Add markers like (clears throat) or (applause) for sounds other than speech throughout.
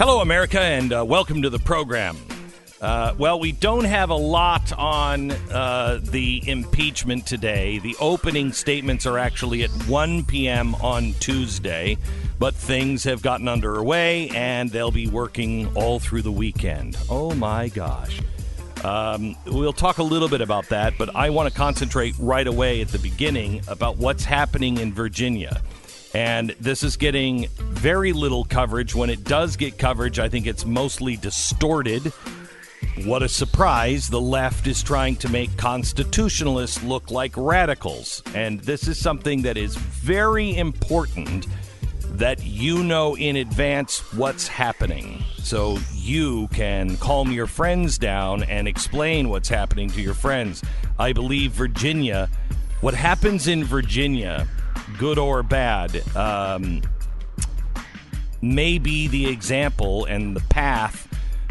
Hello, America, and uh, welcome to the program. Uh, well, we don't have a lot on uh, the impeachment today. The opening statements are actually at 1 p.m. on Tuesday, but things have gotten underway and they'll be working all through the weekend. Oh my gosh. Um, we'll talk a little bit about that, but I want to concentrate right away at the beginning about what's happening in Virginia. And this is getting very little coverage. When it does get coverage, I think it's mostly distorted. What a surprise. The left is trying to make constitutionalists look like radicals. And this is something that is very important that you know in advance what's happening. So you can calm your friends down and explain what's happening to your friends. I believe Virginia, what happens in Virginia good or bad, um, may be the example and the path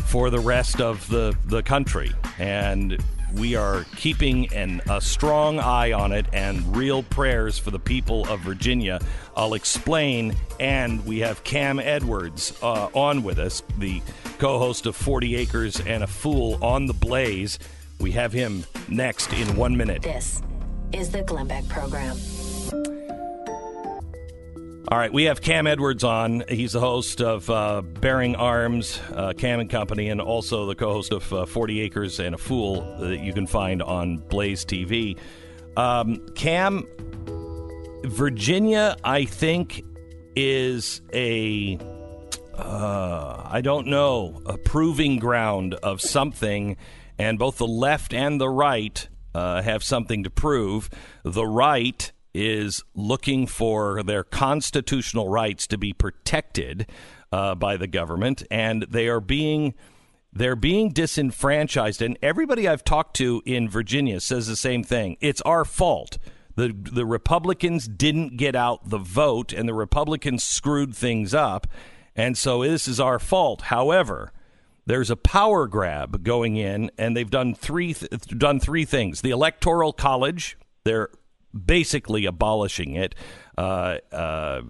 for the rest of the, the country. And we are keeping an, a strong eye on it and real prayers for the people of Virginia. I'll explain. And we have Cam Edwards uh, on with us, the co host of 40 Acres and a Fool on the Blaze. We have him next in one minute. This is the Glenn Beck Program. All right, we have Cam Edwards on. He's the host of uh, Bearing Arms, uh, Cam and Company, and also the co-host of uh, 40 Acres and a Fool that you can find on Blaze TV. Um, Cam, Virginia, I think, is a uh, I don't know a proving ground of something, and both the left and the right uh, have something to prove. The right is looking for their constitutional rights to be protected uh, by the government, and they are being they're being disenfranchised. And everybody I've talked to in Virginia says the same thing. It's our fault. The the Republicans didn't get out the vote, and the Republicans screwed things up, and so this is our fault. However. There's a power grab going in, and they've done three th- done three things. The Electoral College, they're basically abolishing it. Uh, uh,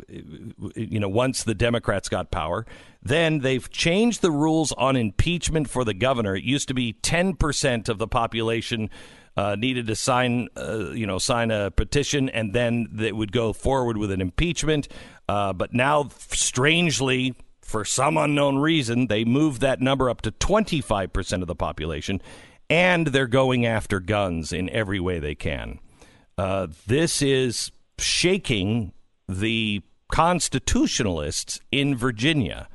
you know, once the Democrats got power, then they've changed the rules on impeachment for the governor. It used to be ten percent of the population uh, needed to sign, uh, you know, sign a petition, and then they would go forward with an impeachment. Uh, but now, strangely, for some unknown reason, they moved that number up to twenty five percent of the population, and they're going after guns in every way they can. Uh, this is shaking the constitutionalists in Virginia.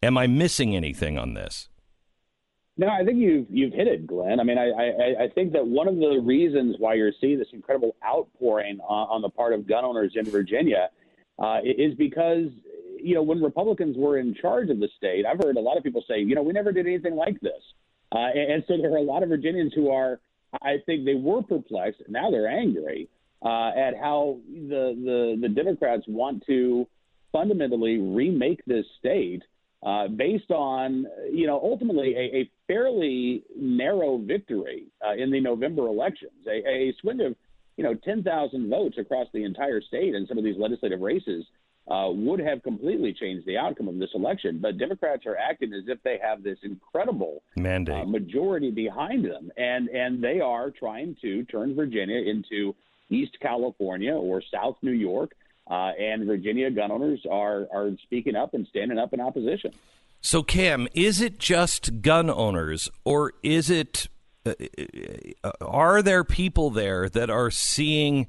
Am I missing anything on this? No, I think you've you've hit it, Glenn. I mean, I, I, I think that one of the reasons why you're seeing this incredible outpouring on, on the part of gun owners in Virginia uh, is because you know when Republicans were in charge of the state, I've heard a lot of people say, you know, we never did anything like this, uh, and, and so there are a lot of Virginians who are I think they were perplexed. Now they're angry uh, at how the, the the Democrats want to fundamentally remake this state uh, based on you know ultimately a, a fairly narrow victory uh, in the November elections, a, a swing of you know 10,000 votes across the entire state in some of these legislative races. Uh, would have completely changed the outcome of this election. But Democrats are acting as if they have this incredible mandate uh, majority behind them, and and they are trying to turn Virginia into East California or South New York. Uh, and Virginia gun owners are are speaking up and standing up in opposition. So, Cam, is it just gun owners, or is it? Uh, uh are there people there that are seeing?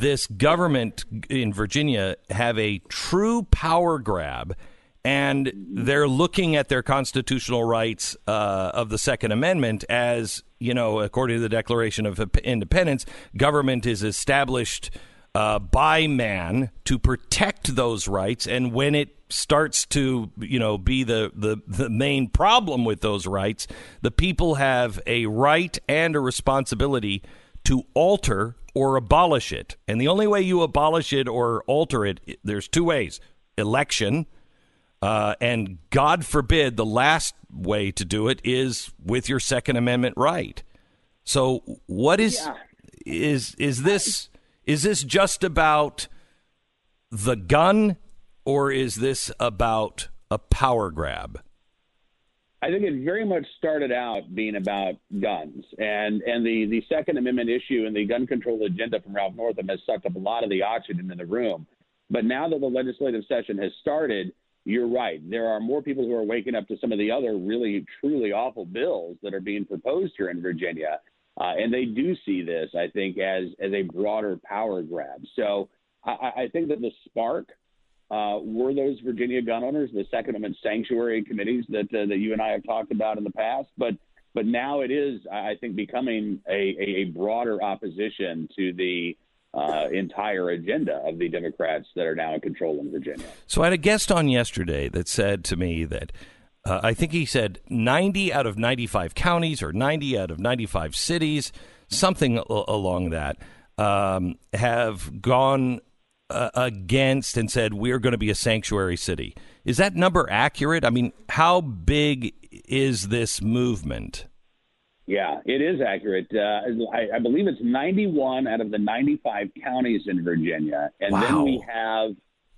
This government in Virginia have a true power grab and they're looking at their constitutional rights uh, of the Second Amendment as, you know, according to the Declaration of Independence, government is established uh, by man to protect those rights. And when it starts to, you know, be the, the, the main problem with those rights, the people have a right and a responsibility to alter or abolish it. And the only way you abolish it or alter it, there's two ways election. Uh, and God forbid the last way to do it is with your Second Amendment right. So, what is yeah. is is this is this just about the gun, or is this about a power grab? I think it very much started out being about guns, and and the the Second Amendment issue and the gun control agenda from Ralph Northam has sucked up a lot of the oxygen in the room. But now that the legislative session has started, you're right. There are more people who are waking up to some of the other really truly awful bills that are being proposed here in Virginia, uh, and they do see this, I think, as as a broader power grab. So I, I think that the spark uh, were those Virginia gun owners, the Second Amendment sanctuary committees that uh, that you and I have talked about in the past. But but now it is, I think, becoming a, a broader opposition to the uh, entire agenda of the Democrats that are now in control in Virginia. So I had a guest on yesterday that said to me that. Uh, I think he said 90 out of 95 counties or 90 out of 95 cities, something along that, um, have gone uh, against and said we're going to be a sanctuary city. Is that number accurate? I mean, how big is this movement? Yeah, it is accurate. Uh, I, I, believe it's 91 out of the 95 counties in Virginia, and wow. then we have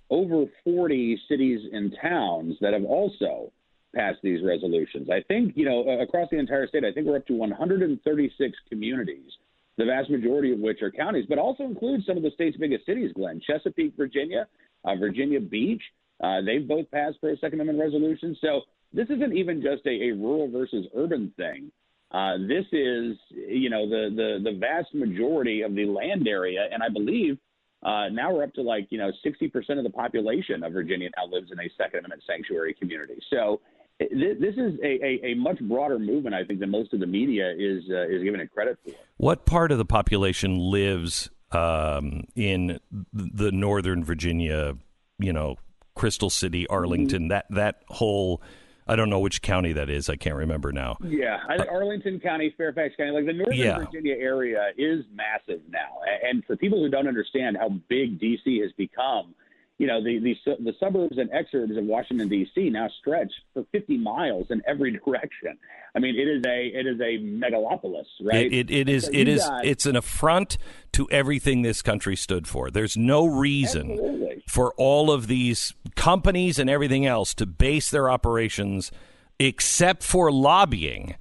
over 40 cities and towns that have also passed these resolutions. I think you know across the entire state, I think we're up to 136 communities the vast majority of which are counties, but also includes some of the state's biggest cities, Glenn. Chesapeake, Virginia, uh, Virginia Beach, uh, they've both passed pro Second Amendment resolutions. So this isn't even just a, a rural versus urban thing. Uh, this is, you know, the, the, the vast majority of the land area, and I believe uh, now we're up to like, you know, 60% of the population of Virginia now lives in a Second Amendment sanctuary community. So this is a, a, a, much broader movement, I think, than most of the media is uh, is giving it credit for. What part of the population lives um, in the Northern Virginia? You know, Crystal City, Arlington, mm-hmm. that that whole. I don't know which county that is. I can't remember now. Yeah, I think Arlington County, Fairfax County, like the Northern yeah. Virginia area is massive now. And for people who don't understand how big DC has become, you know, the, the, the suburbs and exurbs of Washington D.C. now stretch for 50 miles in every (laughs) direction. I mean, it is a it is a megalopolis, right? It, it, it is so it is got, it's an affront to everything this country stood for. There's no reason absolutely. for all of these companies and everything else to base their operations except for lobbying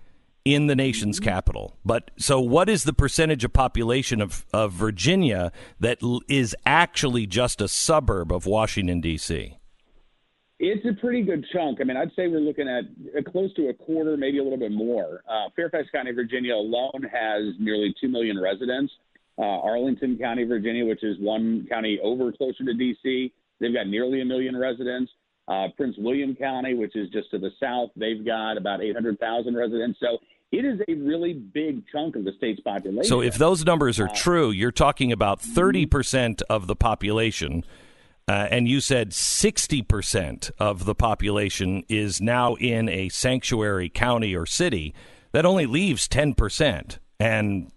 in the nation's capital. But so, what is the percentage of population of, of Virginia that is actually just a suburb of Washington, D.C.? It's a pretty good chunk. I mean, I'd say we're looking at uh, close to a quarter, maybe a little bit more. Uh, Fairfax County, Virginia alone has nearly 2 million residents. Uh, Arlington County, Virginia, which is one county over closer to D.C., they've got nearly a million residents. Uh, Prince William County, which is just to the south, they've got about 800,000 residents. So it is a really big chunk of the state's population. So if those numbers are uh, true, you're talking about 30% of the population. Uh, and you said 60% of the population is now in a sanctuary county or city. That only leaves 10%. And,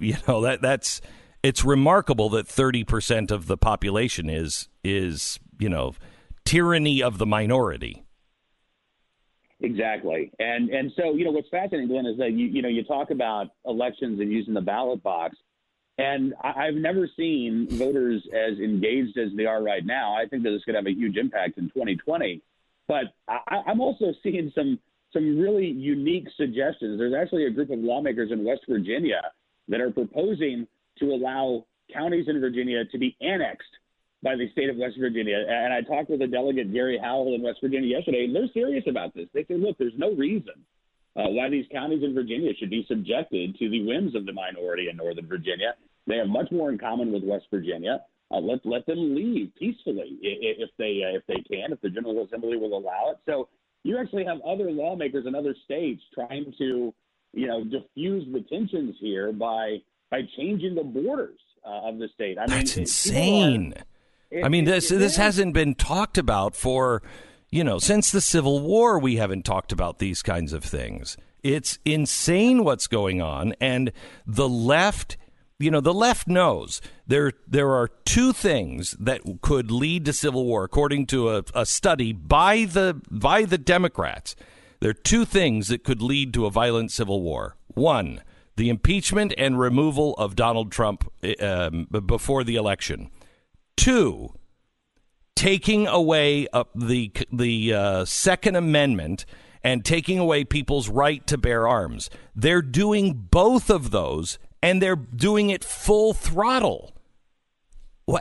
you know, that that's it's remarkable that 30% of the population is is, you know, tyranny of the minority. Exactly, and and so you know what's fascinating, Glenn, is that you you know you talk about elections and using the ballot box, and I, have never seen voters as engaged as they are right now. I think that this could have a huge impact in 2020, but I, I'm also (laughs) seeing some some really unique suggestions. There's actually a group of lawmakers in West Virginia that are proposing to allow counties in Virginia to be annexed by the state of West Virginia. And I talked with a delegate, Gary Howell, in West Virginia yesterday, and they're serious about this. They say, look, there's no reason uh, why these counties in Virginia should be subjected to the whims of the minority in Northern Virginia. They have much more in common with West Virginia. Uh, let let them leave peacefully if they uh, if they can, if the General Assembly will allow it. So you actually have other lawmakers in other states trying to, you know, diffuse the tensions here by by changing the borders uh, of the state. I mean, that's insane. Are, it, I mean, this this hasn't been talked about for, you know, since the Civil War. We haven't talked about these kinds of things. It's insane what's going on, and the left. You know, the left knows there there are two things that could lead to civil war, according to a, a study by the by the Democrats. There are two things that could lead to a violent civil war. One, the impeachment and removal of Donald Trump eh, um, before the election. Two, taking away uh, the the uh, Second Amendment and taking away people's right to bear arms. They're doing both of those, and they're doing it full throttle.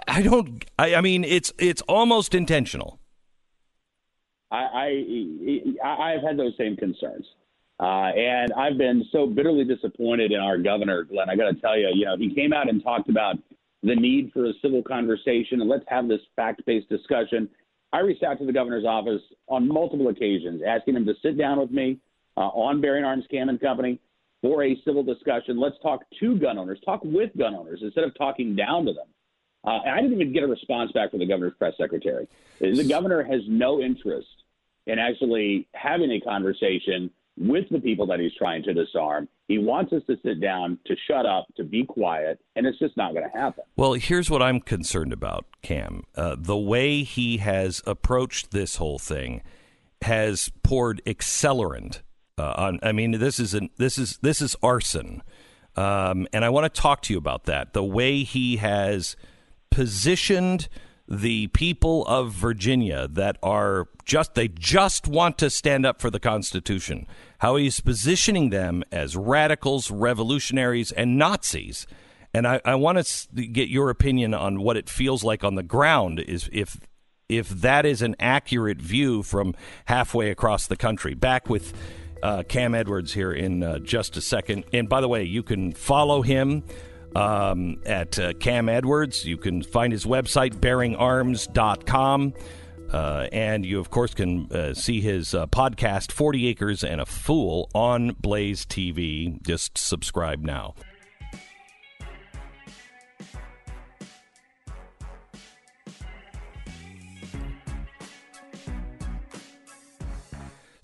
I don't. I, I mean, it's it's almost intentional. I, I I've had those same concerns, uh, and I've been so bitterly disappointed in our governor, Glenn. I got to tell you, you know, he came out and talked about the need for a civil conversation and let's have this fact-based discussion. I reached out to the governor's office on multiple occasions, asking him to sit down with me uh, on Bearing Arms and Company for a civil discussion. Let's talk to gun owners, talk with gun owners instead of talking down to them. Uh, I didn't even get a response back from the governor's press secretary. The governor has no interest in actually having a conversation with the people that he's trying to disarm. He wants us to sit down, to shut up, to be quiet, and it's just not going to happen. Well, here's what I'm concerned about, Cam. Uh, the way he has approached this whole thing has poured accelerant uh, on. I mean, this is an, this is this is arson, um, and I want to talk to you about that. The way he has positioned the people of Virginia that are just they just want to stand up for the Constitution. How he's positioning them as radicals, revolutionaries, and Nazis. And I, I want to get your opinion on what it feels like on the ground. Is if if that is an accurate view from halfway across the country. Back with uh, Cam Edwards here in uh, just a second. And by the way, you can follow him um, at uh, Cam Edwards. You can find his website, bearingarms.com. Uh, and you, of course, can uh, see his uh, podcast, 40 Acres and a Fool, on Blaze TV. Just subscribe now.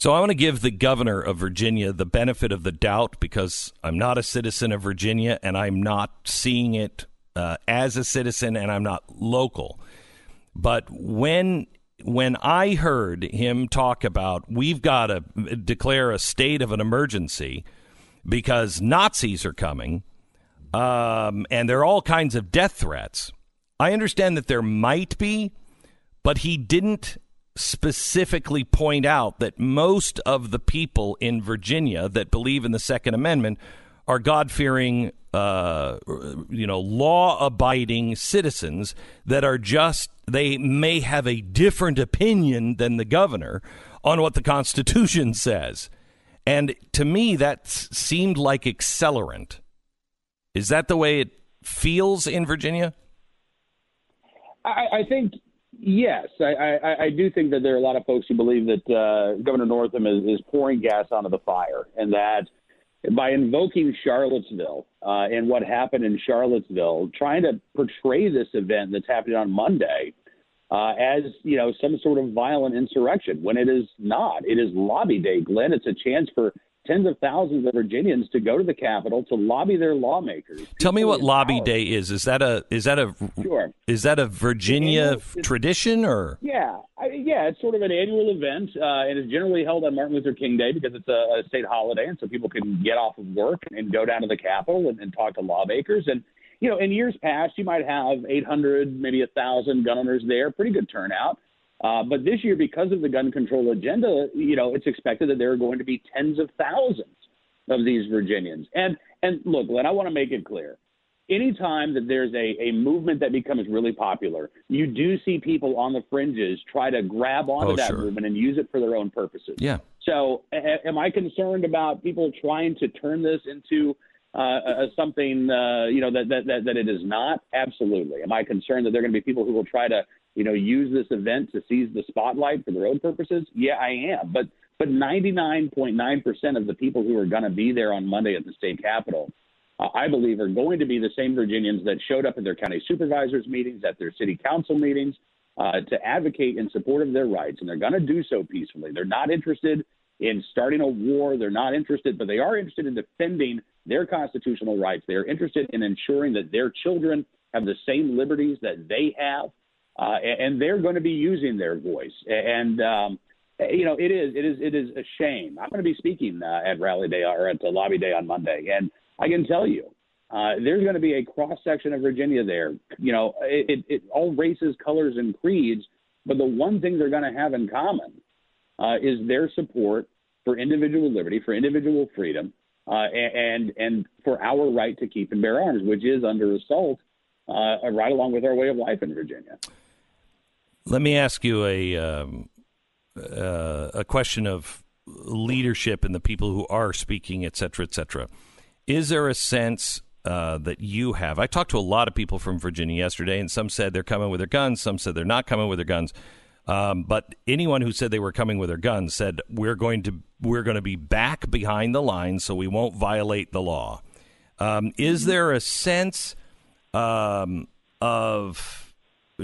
So I want to give the governor of Virginia the benefit of the doubt because I'm not a citizen of Virginia and I'm not seeing it uh, as a citizen and I'm not local. But when when I heard him talk about we've got to declare a state of an emergency because Nazis are coming um, and there are all kinds of death threats, I understand that there might be, but he didn't specifically point out that most of the people in Virginia that believe in the Second Amendment are God fearing, uh, you know, law abiding citizens that are just, they may have a different opinion than the governor on what the Constitution (laughs) says. And to me, that seemed like accelerant. Is that the way it feels in Virginia? I, I think Yes, I, I, I, do think that there are a lot of folks who believe that uh, Governor Northam is, is, pouring gas onto the fire, and that by invoking Charlottesville uh, and what happened in Charlottesville, trying to portray this event that's happening on Monday uh, as you know some sort of violent insurrection when it is not. It is lobby day, Glenn. It's a chance for tens of thousands of Virginians to go to the Capitol to lobby their lawmakers. Tell me what Lobby power. Day is. Is that a is that a sure. is that a Virginia tradition or? Yeah, I, yeah, it's sort of an annual event, uh, and it's generally held on Martin Luther King Day because it's a, a, state holiday, and so people can get off of work and go down to the Capitol and, and talk to lawmakers. And you know, in years past, you might have 800, maybe a thousand gun owners there, pretty good turnout. Uh, but this year, because of the gun control agenda, you know, it's expected that there are going to be tens of thousands of these Virginians. And and look, Glenn, I want to make it clear. Anytime that there's a, a movement that becomes really popular, you do see people on the fringes try to grab onto oh, that sure. movement and use it for their own purposes. Yeah. So, a- am I concerned about people trying to turn this into uh, something uh, you know that, that that that it is not? Absolutely. Am I concerned that there are going to be people who will try to you know, use this event to seize the spotlight for their own purposes? Yeah, I am. But but 99.9% of the people who are going to be there on Monday at the state capitol, uh, I believe, are going to be the same Virginians that showed up at their county supervisors meetings, at their city council meetings, uh, to advocate in support of their rights, and they're going to do so peacefully. They're not interested in starting a war. They're not interested, but they are interested in defending their constitutional rights. They are interested in ensuring that their children have the same liberties that they have uh, and they're going to be using their voice. And um, you know, it is it is it is a shame. I'm going to be speaking uh, at Rally Day or at the Lobby Day on Monday, and I can tell you. Uh, there's going to be a cross section of Virginia there. You know, it, it, it, all races, colors, and creeds. But the one thing they're going to have in common uh, is their support for individual liberty, for individual freedom, uh, and and for our right to keep and bear arms, which is under assault, uh, right along with our way of life in Virginia. Let me ask you a um, uh, a question of leadership and the people who are speaking, et cetera, et cetera. Is there a sense uh, that you have? I talked to a lot of people from Virginia yesterday, and some said they're coming with their guns, some said they're not coming with their guns. Um, but anyone who said they were coming with their guns said we're going to we're going to be back behind the lines, so we won't violate the law. Um, is there a sense um, of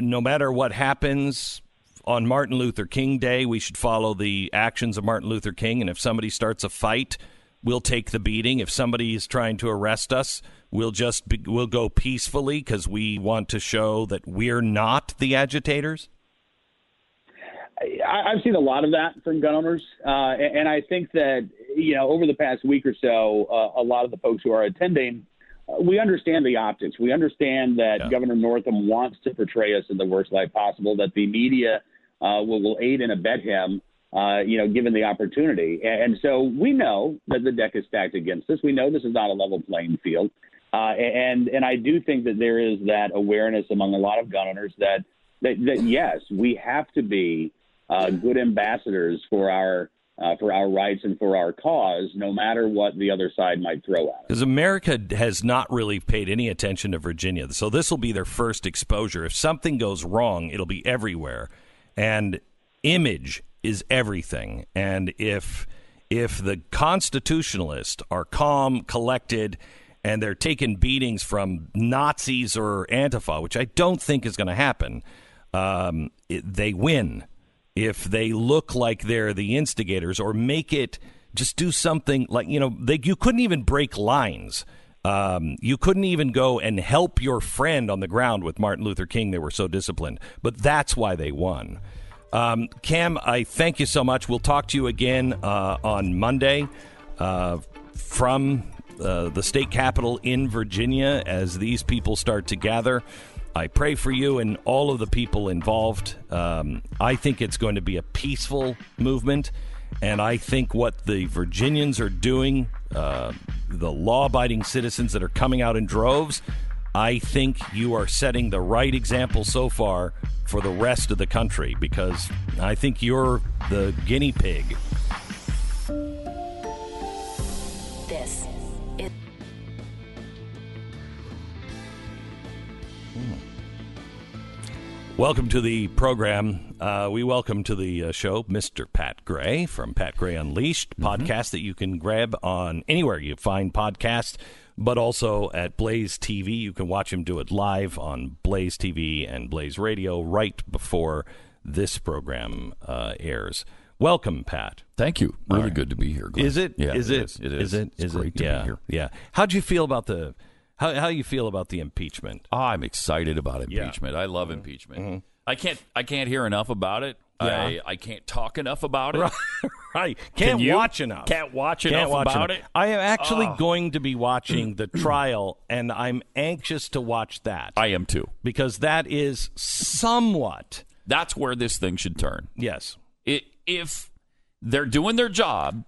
no matter what happens on Martin Luther King Day, we should follow the actions of Martin Luther King, and if somebody starts a fight, we'll take the beating. If somebody is trying to arrest us, we'll just be, we'll go peacefully because we want to show that we're not the agitators. I, have seen a lot of that from gun owners, uh, and, and, I think that you know over the past week or so, uh, a lot of the folks who are attending, we understand the optics. We understand that yeah. Governor Northam wants to portray us in the worst light possible. That the media uh, will, will aid and abet him, uh, you know, given the opportunity. And, and, so we know that the deck is stacked against us. We know this is not a level playing field, uh, and and I do think that there is that awareness among a lot of gun owners that that, that yes, we have to be uh, good ambassadors for our uh, for our rights and for our cause, no matter what the other side might throw at us. Because America has not really paid any attention to Virginia, so this will be their first exposure. If something goes wrong, it'll be everywhere, and image is everything. And if if the constitutionalists are calm, collected, and they're taking beatings from Nazis or Antifa, which I don't think is going to happen, um, it, they win if they look like they're the instigators or make it just do something like you know they, you couldn't even break lines um, you couldn't even go and help your friend on the ground with Martin Luther King. They were so disciplined, but that's why they won. Um, Cam, I thank you so much. We'll talk to you again uh, on Monday uh, from uh, the state capitol in Virginia as these people start to gather. I pray for you and all of the people involved. Um, I think it's going to be a peaceful movement. And I think what the Virginians are doing, uh, the law abiding citizens that are coming out in droves, I think you are setting the right example so far for the rest of the country because I think you're the guinea pig Welcome to the program. Uh, we welcome to the uh, show Mr. Pat Gray from Pat Gray Unleashed mm-hmm. podcast that you can grab on anywhere you find podcasts, but also at Blaze TV. You can watch him do it live on Blaze TV and Blaze Radio right before this program uh, airs. Welcome, Pat. Thank you. Really right. good to be here. Glenn. Is it? Yeah, is it? It is. It is. Is it? It's is great it? to yeah. be here. Yeah. How'd you feel about the how how you feel about the impeachment? Oh, I'm excited about impeachment. Yeah. I love mm-hmm. impeachment. Mm-hmm. I can't I can't hear enough about it. Yeah. I, I can't talk enough about it. right. (laughs) Can't Can watch enough. Can't watch can't enough watch about enough. it. I am actually oh. going to be watching the (clears throat) trial, and I'm anxious to watch that. I am too. Because that is somewhat. That's where this thing should turn. Yes. It, if they're doing their job,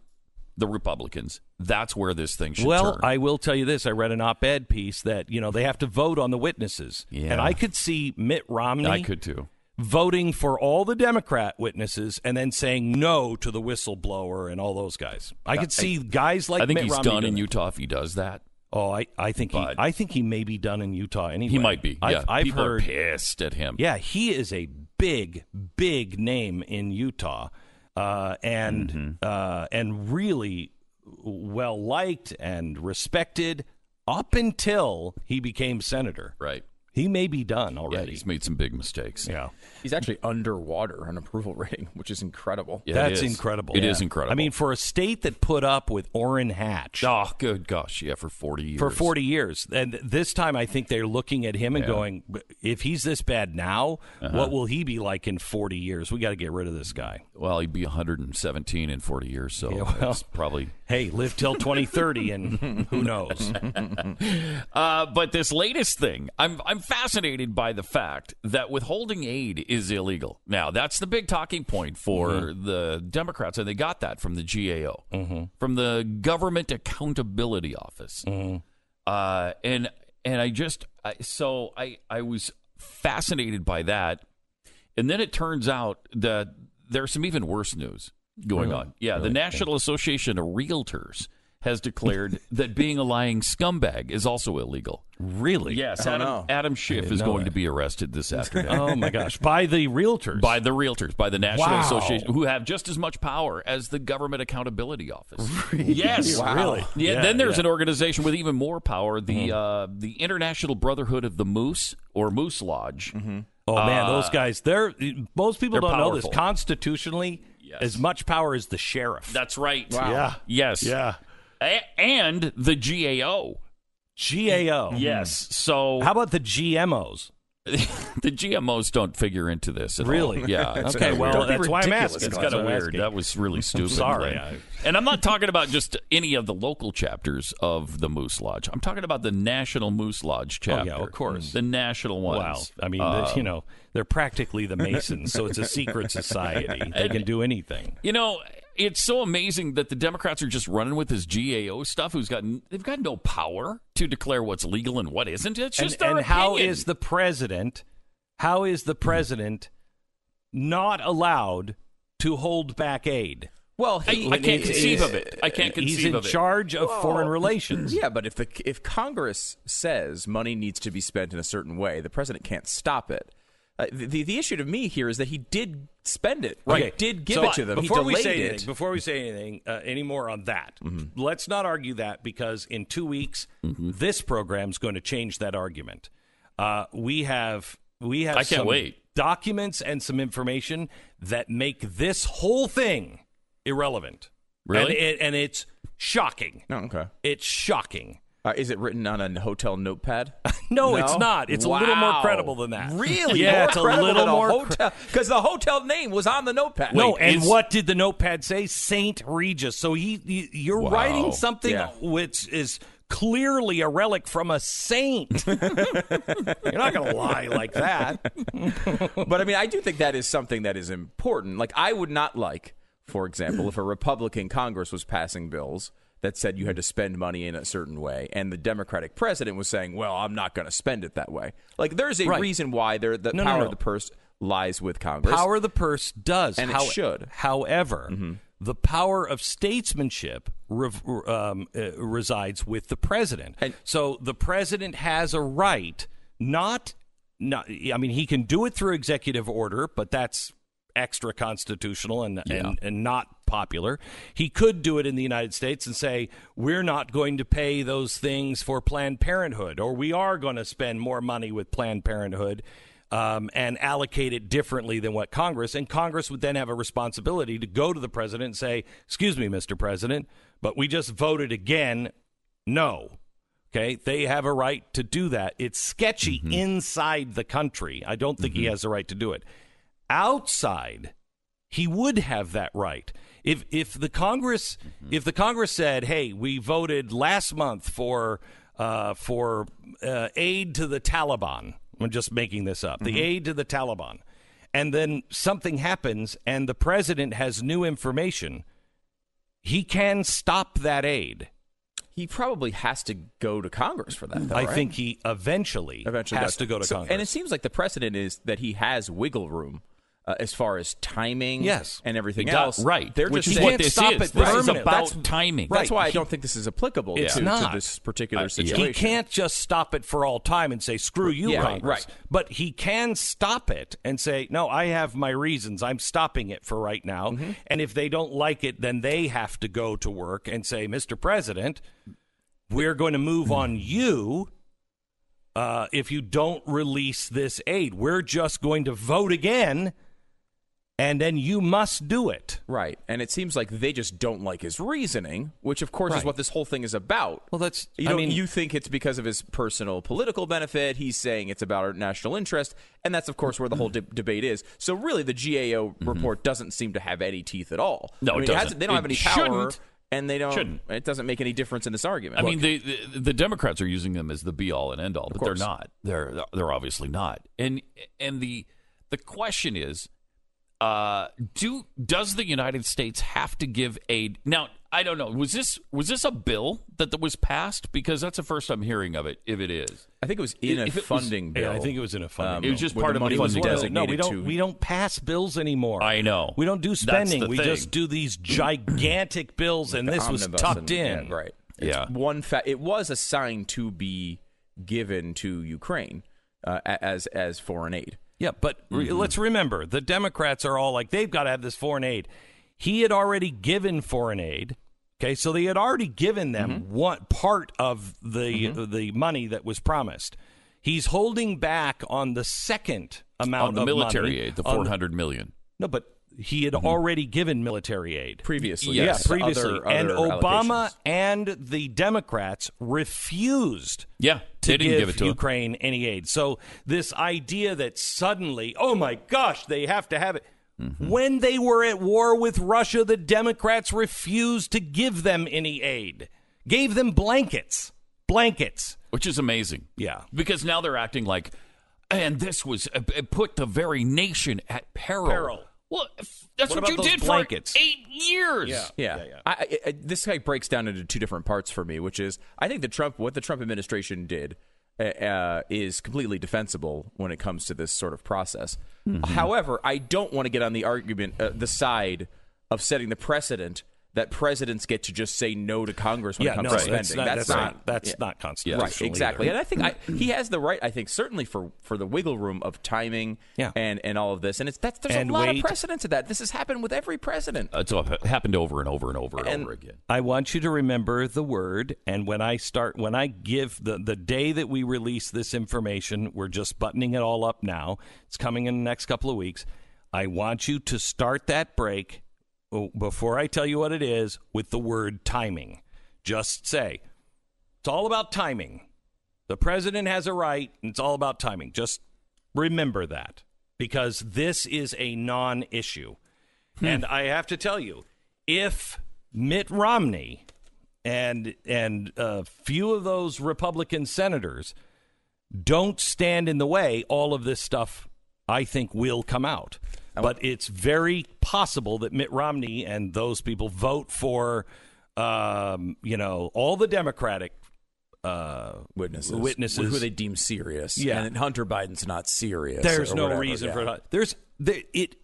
the Republicans, that's where this thing should well, turn. I will tell you this. I read an op ed piece that, you know, they have to vote on the witnesses. Yeah. And I could see Mitt Romney. I could too. Voting for all the Democrat witnesses and then saying no to the whistleblower and all those guys. I could see I, guys like I think Mitt he's Romney done in Utah if he does that. Oh, I, I think he I think he may be done in Utah anyway. He might be. I've, yeah, I've people heard, are pissed at him. Yeah, he is a big, big name in Utah, uh, and mm-hmm. uh, and really well liked and respected up until he became senator. Right. He may be done already. Yeah, he's made some big mistakes. Yeah. He's actually underwater on approval (laughs) rating, which is incredible. Yeah, That's it is. incredible. It yeah. is incredible. I mean, for a state that put up with Orrin Hatch. Oh, good gosh. Yeah, for 40 years. For 40 years. And this time, I think they're looking at him and Yeah. going, if he's this bad now, Uh-huh. what will he be like in 40 years? We got to get rid of this guy. Well, he'd be 117 in 40 years, so Yeah, well. that's probably. Hey, live till 2030, and who knows? (laughs) Uh, but this latest thing, I'm I'm fascinated by the fact that withholding aid is illegal. Now, that's the big talking point for Mm-hmm. the Democrats, and they got that from the GAO, from the Government Accountability Office. Mm-hmm. Uh, and and I just I, so I I was fascinated by that, and then it turns out that there's some even worse news going on. Yeah, the National Association of Realtors has declared (laughs) that being a lying scumbag is also illegal. Really? Yes, Adam, no. Adam Schiff is going that. to be arrested this afternoon. Oh my gosh! (laughs) By the realtors. By the realtors, by the National Wow. Association, who have just as much power as the Government Accountability Office. Yes, (laughs) Wow. Really? Yeah. Yeah, then there's yeah. an organization with even more power, the uh, the International Brotherhood of the Moose or Moose Lodge. Oh man, those guys. They're most people Uh, they're don't know this. Constitutionally, Yes. as much power as the sheriff. That's right. Yeah. Yes. Yeah. A- and the GAO. GAO. Yes. So How about the GMOs? (laughs) the GMOs don't figure into this at all. Really? Yeah. (laughs) Okay, well, weird. that's why I'm asking. It's kind of weird. asking. That was really (laughs) stupid. sorry. Glenn. I- And I'm not talking about just any of the local chapters of the Moose Lodge. I'm talking about the National Moose Lodge Oh, yeah, chapter. of course. The national ones. Wow. I mean, Uh, you know, they're practically the Masons, so it's a secret society. They can do anything. You know, it's so amazing that the Democrats are just running with this GAO stuff. Who's got they've got no power to declare what's legal and what isn't. It's And, just their and how is the president? How is the president not allowed to hold back aid? Well, I, he, I can't He's- conceive of it. I can't conceive of it. He's in charge of foreign relations. Yeah, but if the if Congress says money needs to be spent in a certain way, the president can't stop it. Uh, the the issue to me here is that he did spend it. Right, Okay, did give so it to them. Before we say it. anything, before we say anything uh, any more on that, let's not argue that because in two weeks this program's going to change that argument. Uh, we have we have I can't some wait. documents and some information that make this whole thing irrelevant. Really? and, it, and it's shocking. oh, okay. It's shocking. Uh, is it written on a hotel notepad? (laughs) No, it's not. It's a little more credible than that. Really? Yeah, more it's a little than more. hotel because the hotel name was on the notepad. No, and is- what did the notepad say? Saint Regis. So he, he you're Wow. writing something Yeah. which is clearly a relic from a saint. (laughs) you're not going to lie like that. (laughs) but I mean, I do think that is something that is important. Like, I would not like, for example, if a Republican Congress was passing bills that said you had to spend money in a certain way, and the Democratic president was saying, "Well, I'm not going to spend it that way." Like, there's a Right. reason why the No, no, power no. of the purse lies with Congress. Power of the purse does, And it should. Mm-hmm. However, the power of statesmanship rev- um, uh, resides with the president. And- so the president has a right, not, not. I mean, he can do it through executive order, but that's extra constitutional and, and and not popular. He could do it in the United States and say we're not going to pay those things for Planned Parenthood, or we are going to spend more money with Planned Parenthood um, and allocate it differently than what Congress. And Congress would then have a responsibility to go to the president and say, "Excuse me, Mr. President, but we just voted again. No." Okay, they have a right to do that. It's sketchy inside the country. I don't think he has the right to do it. Outside, he would have that right. If if the Congress if the Congress said, "Hey, we voted last month for uh, for uh, aid to the Taliban," I'm just making this up, the aid to the Taliban, and then something happens and the president has new information, he can stop that aid. he probably has to go to Congress for that. Though, I right? think he eventually, eventually has does. to go to So- Congress. And it seems like the precedent is that he has wiggle room uh, as far as timing Yes. and everything else. right. They're Which just is what this stop is. it This is about That's- timing. That's Right. why I don't think this is applicable It's to, not. to this particular Uh, situation. He can't just stop it for all time and say screw you, Yeah, Congress. right. But he can stop it and say, no, I have my reasons. I'm stopping it for right now. Mm-hmm. And if they don't like it, then they have to go to work and say, Mr. President, we're going to move on you. Uh, if you don't release this aid, we're just going to vote again, and then you must do it. Right. And it seems like they just don't like his reasoning, which of course is what this whole thing is about. Well, that's- you I know, mean- you think it's because of his personal political benefit. He's saying it's about our national interest, and that's of course where the whole de- debate is. So really, the GAO report doesn't seem to have any teeth at all. Mm-hmm. No, I mean, it doesn't. hasn't- they don't have any power. shouldn't. and they don't. Shouldn't. It doesn't make any difference in this argument. I mean, the, the the Democrats are using them as the be all and end all, but they're not. They're they're obviously not. And and the the question is, uh, do does the United States have to give aid? Now, I don't know. Was this was this a bill that, that was passed? Because that's the first I'm hearing of it. If it is, I think it was in a if it was- funding bill. Yeah, I think it was in a funding. Um, It was just part the of the money was funding bill. designated no, we don't. to. We don't pass bills anymore. I know. We don't do spending. We thing. just do these gigantic bills, and this was tucked and- in. yeah, right. Yeah. One fa- It was assigned to be given to Ukraine uh, as as foreign aid. Yeah, but re- Mm-hmm. let's remember the Democrats are all like they've got to have this foreign aid. He had already given foreign aid. Okay, so they had already given them Mm-hmm. one part of the the money that was promised. He's holding back on the second amount on the of military money aid, the four hundred million. No, but he had already given military aid Previously, Yes. Yeah, previously, Other- and other Obama and the Democrats refused Yeah, to give, give it to him. Ukraine any aid. So this idea that suddenly, oh my gosh, they have to have it. Mm-hmm. When they were at war with Russia, the Democrats refused to give them any aid. Gave them blankets. Blankets. which is amazing. Yeah. because now they're acting like, and this was uh, put the very nation at peril. Peril. Well, if that's What what, you did blankets? for eight years. Yeah. Yeah, Yeah, yeah. I, I, I- this guy breaks down into two different parts for me, which is I think the Trump what the Trump administration did uh, uh, is completely defensible when it comes to this sort of process. Mm-hmm. However, I don't want to get on the argument uh, the side of setting the precedent that presidents get to just say no to Congress when Yeah, it comes no, to that's spending. not- that's, that's not not- that's yeah. not constitutional Right, exactly. either. And I think I, mm-hmm. he has the right. I think certainly for for the wiggle room of timing Yeah. and and all of this. And it's that's there's And a lot wait. of precedent to that. This has happened with every president. It's all- happened over and over and over and, And- over again. I want you to remember the word, and when I start, when I give the the day that we release this information, we're just buttoning it all up now. It's coming in the next couple of weeks. I want you to start that break Oh, before I tell you what it is with the word timing. Just say it's all about timing. The president has a right, and it's all about timing. Just remember that because this is a non-issue. Hmm. And I have to tell you, if Mitt Romney and and a few of those Republican senators don't stand in the way, all of this stuff I think will come out. But it's very possible that Mitt Romney and those people vote for, um, you know, all the Democratic uh, witnesses, Witnesses. who they deem serious. Yeah. and Hunter Biden's not serious. There's no whatever, reason yeah. for that. There's there, it.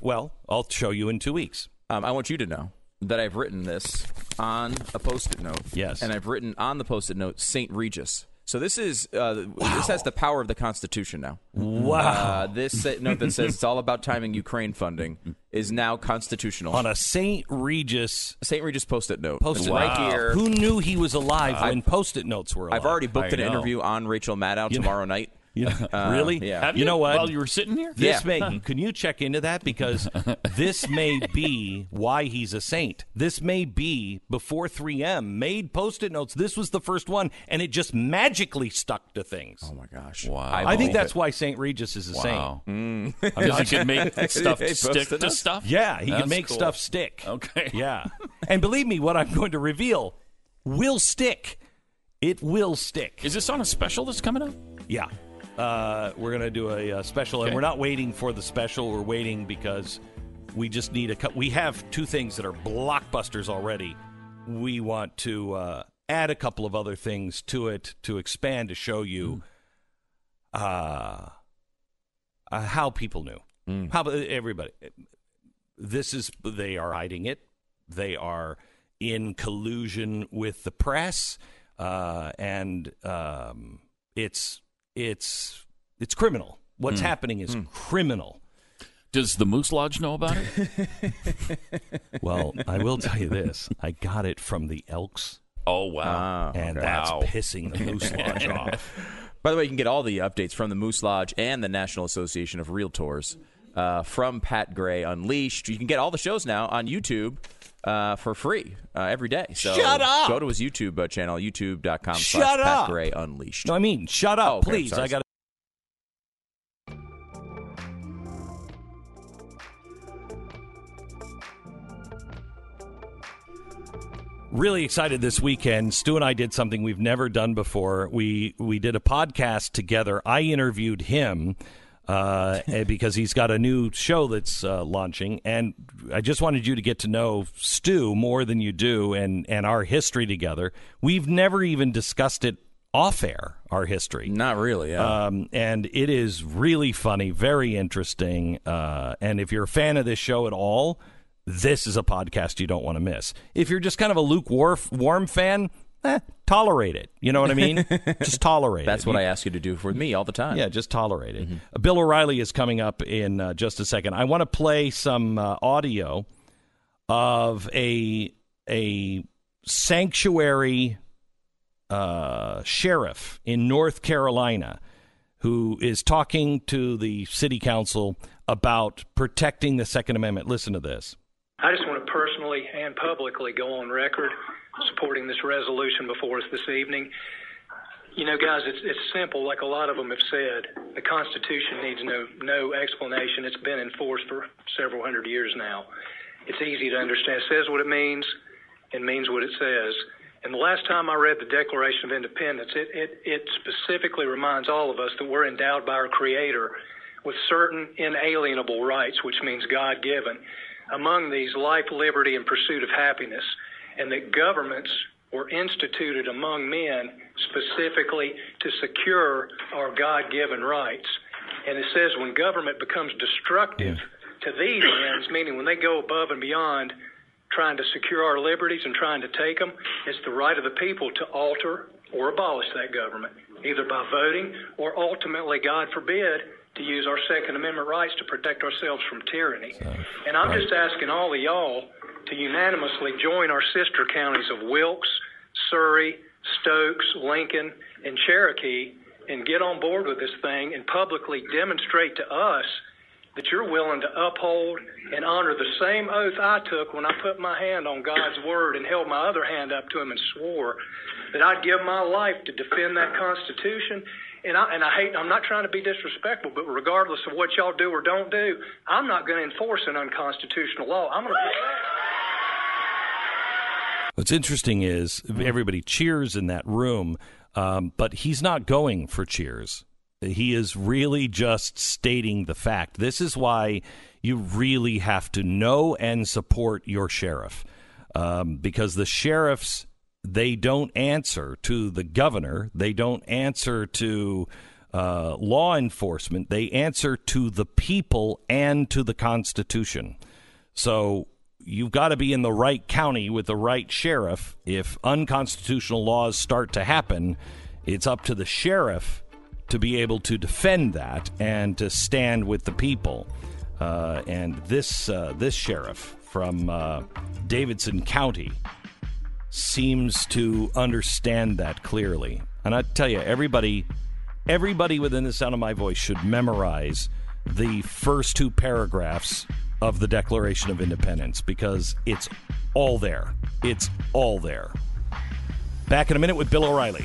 Well, I'll show you in two weeks. Um, I want you to know that I've written this on a post-it note. Yes. and I've written on the post-it note Saint Regis. So this is uh, this has the power of the Constitution now. Wow. Uh, this note that says it's all about timing Ukraine funding is now constitutional. On a St. Regis Saint Regis post-it note. post-it note. right here. Who knew he was alive when post-it notes were alive? I've already booked I an know. interview on Rachel Maddow You know- tomorrow night. You (laughs) know, Uh, really? yeah. Have You know what? While you were sitting here, This Yeah. may can you check into that because (laughs) this may be why he's a saint. This may be before 3M made post-it notes. This was the first one, and it just magically stuck to things. Oh my gosh! Wow. I, think that's it. why Saint Regis is a wow, saint. (laughs) because he can make stuff stick to stuff. Yeah, he That's can make cool. stuff stick. Okay. Yeah, and believe me, what I'm going to reveal will stick. It will stick. Is this on a special that's coming up? Yeah. Uh, we're going to do a, uh special, and we're not waiting for the special. We're waiting because we just need a cut. We have two things that are blockbusters already. We want to uh, add a couple of other things to it to expand to show you uh, uh, how people knew. How everybody. This is they are hiding it. They are in collusion with the press, uh, and um, it's it's it's criminal. What's hmm. happening is hmm. criminal. Does the Moose Lodge know about it? (laughs) Well, I will tell you this: I got it from the Elks, Oh wow! Um, and okay. that's Wow. pissing the Moose (laughs) Lodge off. By the way, you can get all the updates from the Moose Lodge and the National Association of Realtors uh, from Pat Gray Unleashed. You can get all the shows now on YouTube uh, for free uh, every day. So Shut up! Go to his YouTube uh, channel, youtube.com Shut slash Pat up! Gray Unleashed. No, I mean, shut up, Oh, okay, please. I got. Really excited this weekend. Stu and I did something we've never done before. We we did a podcast together. I interviewed him uh, because he's got a new show that's uh, launching, and I just wanted you to get to know Stu more than you do, and and our history together. We've never even discussed it off air. Our history, Not really. Yeah. um, and it is really funny, very interesting. Uh, and if you're a fan of this show at all, this is a podcast you don't want to miss. If you're just kind of a lukewarm warm fan, eh, tolerate it. You know what I mean? (laughs) just tolerate it. That's it. what You- I ask you to do for me all the time. yeah, just tolerate it. Uh, Bill O'Reilly is coming up in uh, just a second. I want to play some uh, audio of a a sanctuary uh, sheriff in North Carolina who is talking to the city council about protecting the Second Amendment. Listen to this. I just want to personally and publicly go on record supporting this resolution before us this evening. You know, guys, it's it's simple. Like a lot of them have said, the Constitution needs no no explanation. It's been enforced for several hundred years now. It's easy to understand. It says what it means, and means what it says. And the last time I read the Declaration of Independence, it, it, it specifically reminds all of us that we're endowed by our Creator with certain inalienable rights, which means God given. Among these, life, liberty, and pursuit of happiness, and that governments were instituted among men specifically to secure our God given rights. And it says when government becomes destructive to these ends, meaning when they go above and beyond trying to secure our liberties and trying to take them, it's the right of the people to alter or abolish that government, either by voting or ultimately, God forbid, to use our Second Amendment rights to protect ourselves from tyranny. and I'm just asking all of y'all to unanimously join our sister counties of Wilkes, Surry, Stokes, Lincoln, and Cherokee and get on board with this thing and publicly demonstrate to us that you're willing to uphold and honor the same oath I took when I put my hand on God's word and held my other hand up to him and swore that I'd give my life to defend that Constitution. And I, and I hate, I'm not trying to be disrespectful, but regardless of what y'all do or don't do, I'm not going to enforce an unconstitutional law. I'm going to. What's interesting is everybody cheers in that room, um, but he's not going for cheers. He is really just stating the fact. This is why you really have to know and support your sheriff, um, because the sheriffs they don't answer to the governor, they don't answer to uh, law enforcement, they answer to the people and to the Constitution. So you've got to be in the right county with the right sheriff. If unconstitutional laws start to happen, it's up to the sheriff to be able to defend that and to stand with the people. Uh, and this uh, this sheriff from uh, Davidson County seems to understand that clearly. And I tell you, everybody, everybody within the sound of my voice should memorize the first two paragraphs of the Declaration of Independence because it's all there. It's all there. Back in a minute with Bill O'Reilly.